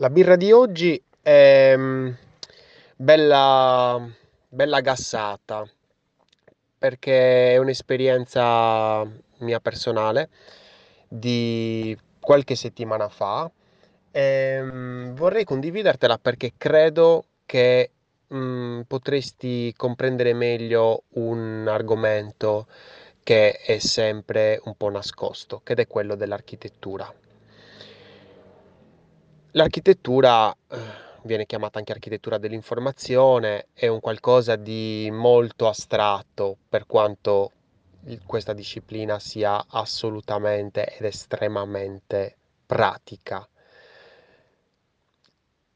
La birra di oggi è mm, bella, bella gassata perché è un'esperienza mia personale di qualche settimana fa e mm, vorrei condividertela perché credo che mm, potresti comprendere meglio un argomento che è sempre un po' nascosto, ed è quello dell'architettura. L'architettura, eh, viene chiamata anche architettura dell'informazione, è un qualcosa di molto astratto per quanto questa disciplina sia assolutamente ed estremamente pratica.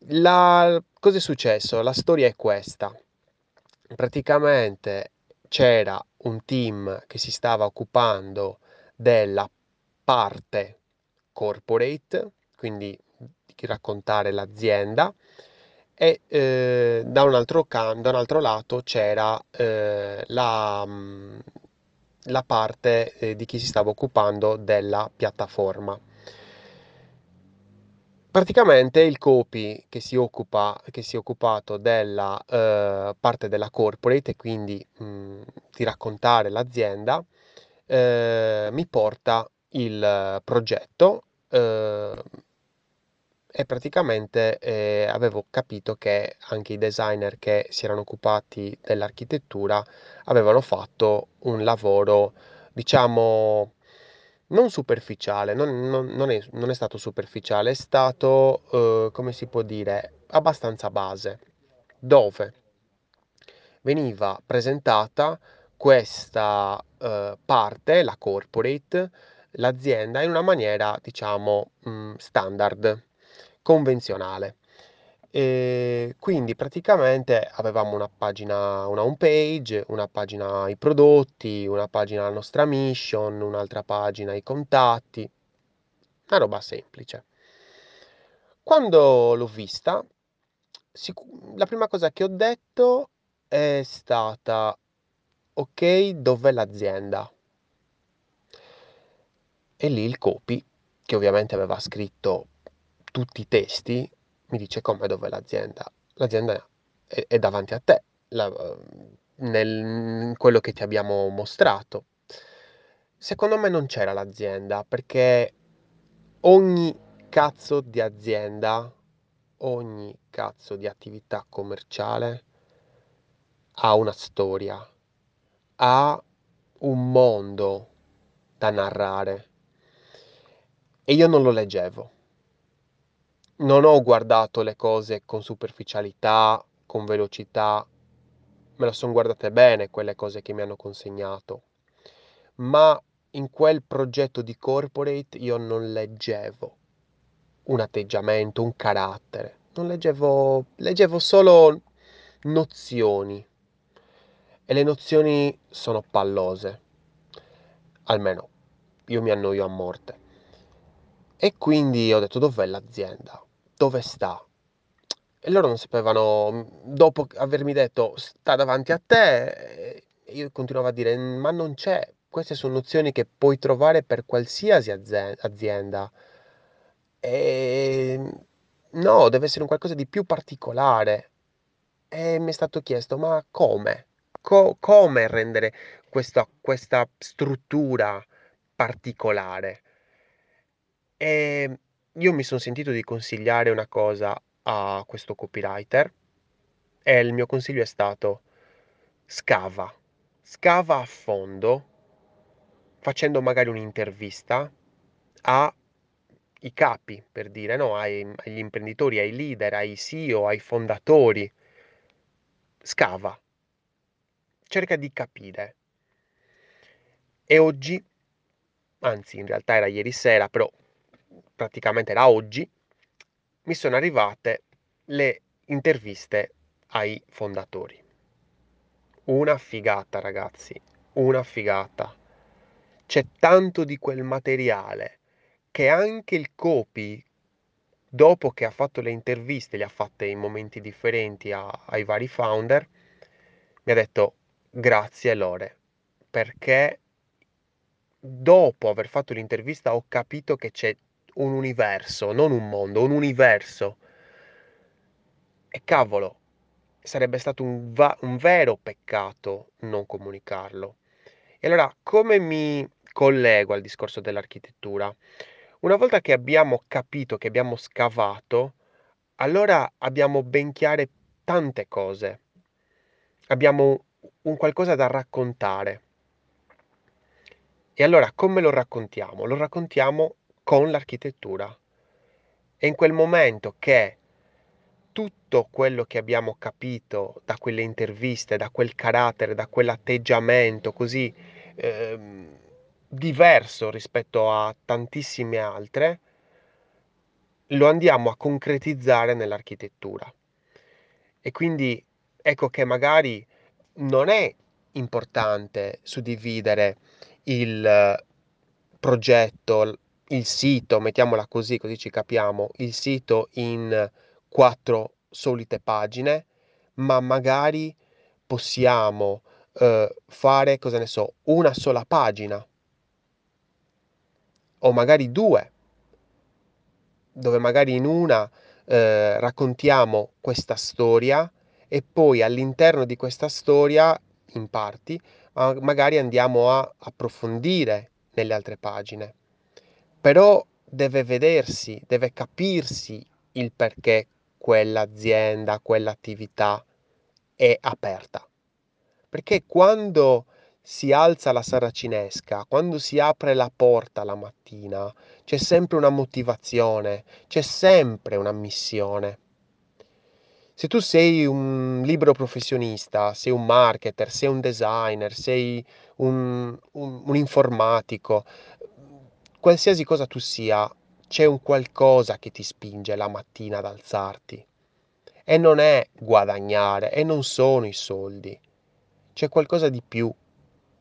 La... Cosa è successo? La storia è questa. Praticamente c'era un team che si stava occupando della parte corporate, quindi di raccontare l'azienda, e eh, da un altro, can- da un altro lato c'era eh, la, mm, la parte eh, di chi si stava occupando della piattaforma. Praticamente il copy che si occupa, che si è occupato della eh, parte della corporate e quindi mh, di raccontare l'azienda, eh, mi porta il progetto eh, e praticamente eh, avevo capito che anche i designer che si erano occupati dell'architettura avevano fatto un lavoro, diciamo, non superficiale, non, non- non è, non è stato superficiale, è stato, eh, come si può dire, abbastanza base, dove veniva presentata questa eh, parte, la corporate, l'azienda, in una maniera, diciamo, mh, standard, convenzionale. E quindi praticamente avevamo una pagina, una home page, una pagina i prodotti, una pagina la nostra mission, un'altra pagina i contatti, una roba semplice. Quando l'ho vista, la prima cosa che ho detto è stata, ok, dov'è l'azienda? E lì il copy, che ovviamente aveva scritto tutti i testi, mi dice come dov'è l'azienda? L'azienda è, è davanti a te, la- nel, in quello che ti abbiamo mostrato. Secondo me non c'era l'azienda, perché ogni cazzo di azienda, ogni cazzo di attività commerciale ha una storia, ha un mondo da narrare e io non lo leggevo. Non ho guardato le cose con superficialità, con velocità, me le son guardate bene quelle cose che mi hanno consegnato, ma in quel progetto di corporate io non leggevo un atteggiamento, un carattere, non leggevo, leggevo solo nozioni. E le nozioni sono pallose, almeno io mi annoio a morte. E quindi ho detto dov'è l'azienda? Dove sta? E loro non sapevano, dopo avermi detto sta davanti a te, io continuavo a dire ma non c'è. Queste sono nozioni che puoi trovare per qualsiasi azienda. E no, deve essere un qualcosa di più particolare. E mi è stato chiesto, ma come? Co- come rendere questa, questa struttura particolare? E io mi sono sentito di consigliare una cosa a questo copywriter e il mio consiglio è stato scava, scava a fondo, facendo magari un'intervista ai capi, per dire, no? Ai- agli imprenditori, ai leader, ai CEO, ai fondatori. Scava, cerca di capire. E oggi, anzi in realtà era ieri sera, però praticamente era oggi, mi sono arrivate le interviste ai fondatori. Una figata, ragazzi, una figata. C'è tanto di quel materiale che anche il copy, dopo che ha fatto le interviste, le ha fatte in momenti differenti a- ai vari founder, mi ha detto grazie Lore, perché dopo aver fatto l'intervista ho capito che c'è un universo, non un mondo, un universo E cavolo, sarebbe stato un va un vero peccato non comunicarlo. E allora come mi collego al discorso dell'architettura? Una volta che abbiamo capito, che abbiamo scavato, allora abbiamo ben chiare tante cose. Abbiamo un qualcosa da raccontare. E allora come lo raccontiamo? Lo raccontiamo con l'architettura. È in quel momento che tutto quello che abbiamo capito da quelle interviste, da quel carattere, da quell'atteggiamento così ehm, diverso rispetto a tantissime altre, lo andiamo a concretizzare nell'architettura. E quindi ecco che magari non è importante suddividere il progetto, il sito, mettiamola così, così ci capiamo, il sito in quattro solite pagine, ma magari possiamo eh, fare, cosa ne so, una sola pagina o magari due, dove magari in una eh, raccontiamo questa storia e poi all'interno di questa storia, in parti, magari andiamo a approfondire nelle altre pagine. Però deve vedersi, deve capirsi il perché quell'azienda, quell'attività è aperta. Perché quando si alza la saracinesca, quando si apre la porta la mattina, c'è sempre una motivazione, c'è sempre una missione. Se tu sei un libero professionista, sei un marketer, sei un designer, sei un, un, un informatico, qualsiasi cosa tu sia, c'è un qualcosa che ti spinge la mattina ad alzarti. E non è guadagnare, e non sono i soldi. C'è qualcosa di più,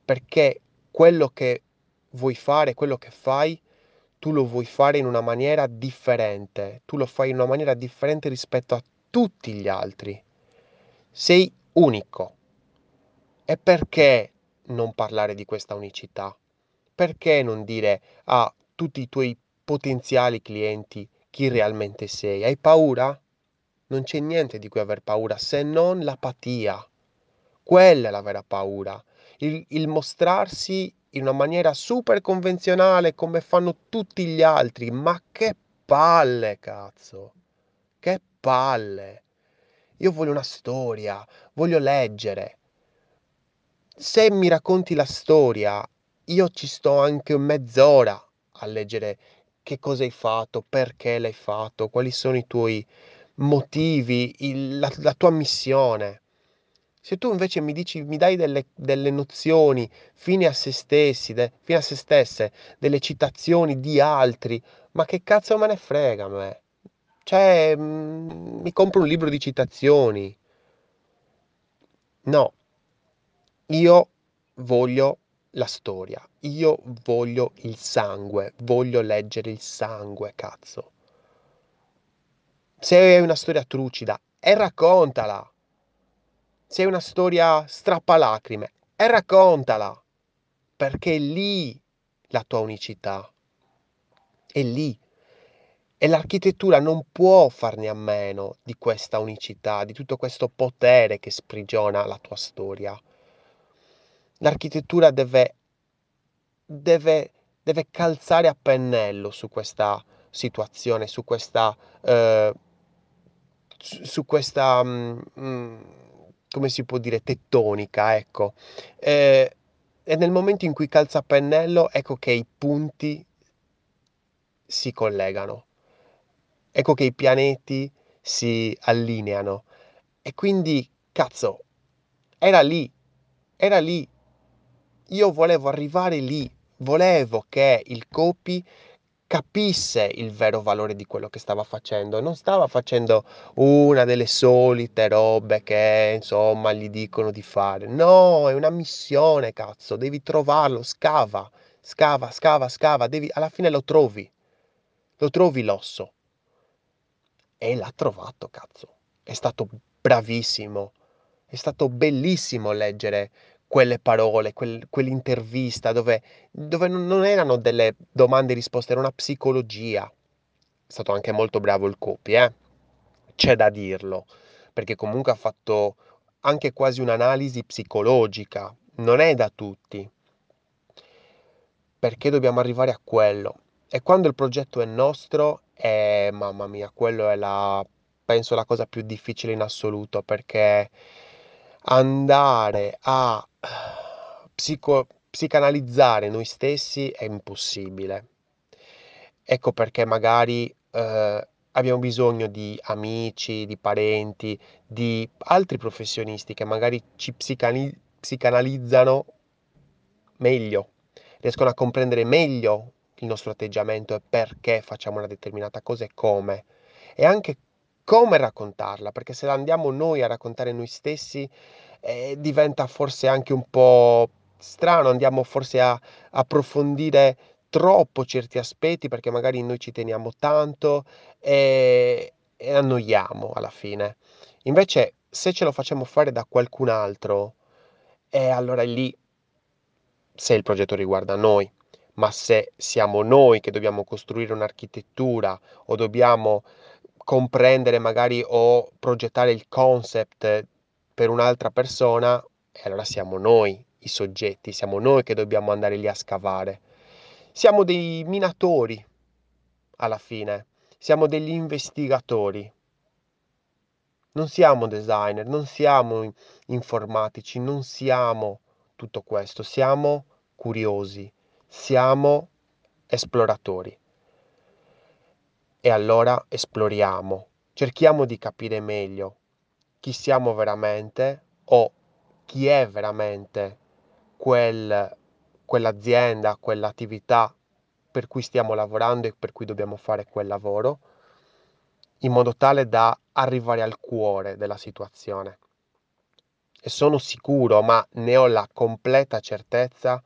perché quello che vuoi fare, quello che fai, tu lo vuoi fare in una maniera differente, tu lo fai in una maniera differente rispetto a tutti gli altri. Sei unico. E perché non parlare di questa unicità? Perché non dire a tutti i tuoi potenziali clienti chi realmente sei? Hai paura? Non c'è niente di cui aver paura se non l'apatia. Quella è la vera paura. Il, il mostrarsi in una maniera super convenzionale come fanno tutti gli altri. Ma che palle, cazzo! Che palle! Io voglio una storia, voglio leggere. Se mi racconti la storia, io ci sto anche mezz'ora a leggere che cosa hai fatto, perché l'hai fatto, quali sono i tuoi motivi, il, la, la, tua missione. Se tu invece mi dici, mi dai delle, delle nozioni fine a se stessi, de, fine a se stesse, delle citazioni di altri, ma che cazzo me ne frega a me? Cioè, mm, mi compro un libro di citazioni. No, io voglio la storia, io voglio il sangue, voglio leggere il sangue, cazzo. Se hai una storia trucida, e raccontala. Se hai una storia strappalacrime, e raccontala. Perché è lì la tua unicità. È lì. E l'architettura non può farne a meno di questa unicità, di tutto questo potere che sprigiona la tua storia. L'architettura deve, deve, deve calzare a pennello su questa situazione, su questa, eh, su questa, mm, mm, come si può dire, tettonica, ecco. Eh, e nel momento in cui calza a pennello, ecco che i punti si collegano ecco che i pianeti si allineano. E quindi, cazzo, era lì, era lì. Io volevo arrivare lì, volevo che il copy capisse il vero valore di quello che stava facendo non stava facendo una delle solite robe che insomma gli dicono di fare. No, è una missione, cazzo, devi trovarlo, scava, scava, scava, scava, devi alla fine lo trovi. Lo trovi l'osso. E l'ha trovato, cazzo. È stato bravissimo. È stato bellissimo leggere quelle parole, quel, quell'intervista dove, dove non erano delle domande e risposte, era una psicologia. È stato anche molto bravo il copy, eh? C'è da dirlo. perché comunque ha fatto anche quasi un'analisi psicologica, non è da tutti. Perché dobbiamo arrivare a quello? E quando il progetto è nostro, eh, mamma mia, quello è la, penso la cosa più difficile in assoluto, perché andare a psico- psicanalizzare noi stessi è impossibile. Ecco perché magari eh, abbiamo bisogno di amici, di parenti, di altri professionisti che magari ci psicani- psicanalizzano meglio, riescono a comprendere meglio il nostro atteggiamento e perché facciamo una determinata cosa e come. E anche come raccontarla, perché se la andiamo noi a raccontare noi stessi, eh, diventa forse anche un po' strano, andiamo forse a approfondire troppo certi aspetti perché magari noi ci teniamo tanto e, e annoiamo alla fine. Invece, se ce lo facciamo fare da qualcun altro, e allora lì, se il progetto riguarda noi, ma se siamo noi che dobbiamo costruire un'architettura o dobbiamo comprendere magari o progettare il concept per un'altra persona, e allora siamo noi i soggetti, siamo noi che dobbiamo andare lì a scavare. Siamo dei minatori alla fine, siamo degli investigatori. Non siamo designer, non siamo informatici, non siamo tutto questo, siamo curiosi, siamo esploratori. E allora esploriamo, cerchiamo di capire meglio chi siamo veramente o chi è veramente quel, quell'azienda, quell'attività per cui stiamo lavorando e per cui dobbiamo fare quel lavoro, in modo tale da arrivare al cuore della situazione. E sono sicuro, ma ne ho la completa certezza,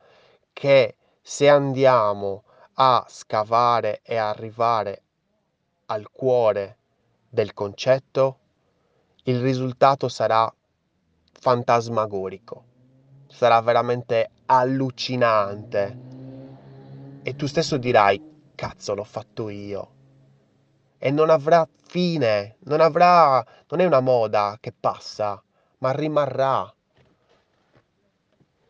che se andiamo a scavare e arrivare al cuore del concetto, il risultato sarà fantasmagorico, sarà veramente allucinante. E tu stesso dirai, cazzo, l'ho fatto io. E non avrà fine, non avrà, non è una moda che passa, ma rimarrà.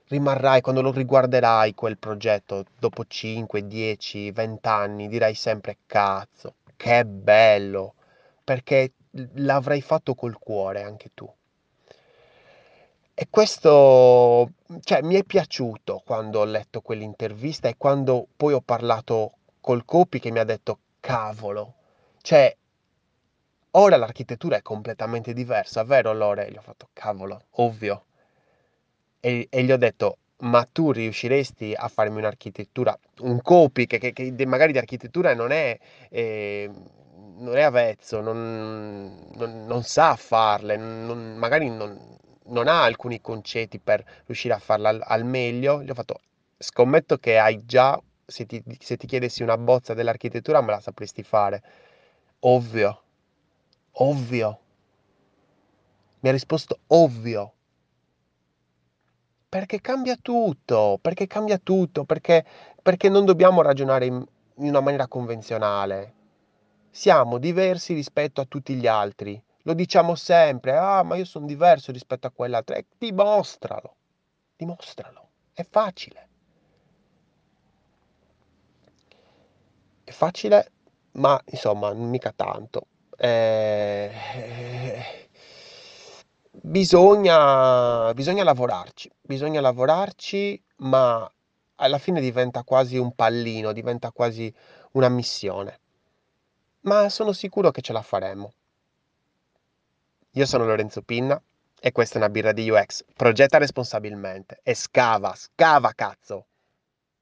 Rimarrai quando lo riguarderai quel progetto dopo 5, 10, 20 anni, dirai sempre cazzo, che bello, perché l'avrai fatto col cuore anche tu. E questo, cioè, mi è piaciuto quando ho letto quell'intervista e quando poi ho parlato col Copi che mi ha detto, cavolo, cioè, ora l'architettura è completamente diversa, vero Lore? E gli ho fatto, cavolo, ovvio. E, e gli ho detto, ma tu riusciresti a farmi un'architettura, un Copi che, che, che magari di architettura non è... Eh, non è avvezzo, non, non, non sa farle, non, magari non, non ha alcuni concetti per riuscire a farla al, al meglio, gli ho fatto, scommetto che hai già, se ti, se ti chiedessi una bozza dell'architettura me la sapresti fare. Ovvio, ovvio. Mi ha risposto ovvio. Perché cambia tutto, perché cambia tutto, perché, perché non dobbiamo ragionare in, in una maniera convenzionale. Siamo diversi rispetto a tutti gli altri. Lo diciamo sempre, ah, ma io sono diverso rispetto a quell'altro. Eh, dimostralo, dimostralo, è facile. È facile, ma insomma, mica tanto. Eh, bisogna, bisogna lavorarci, bisogna lavorarci, ma alla fine diventa quasi un pallino, diventa quasi una missione. Ma sono sicuro che ce la faremo. Io sono Lorenzo Pinna e questa è una birra di UX. Progetta responsabilmente e scava, scava cazzo!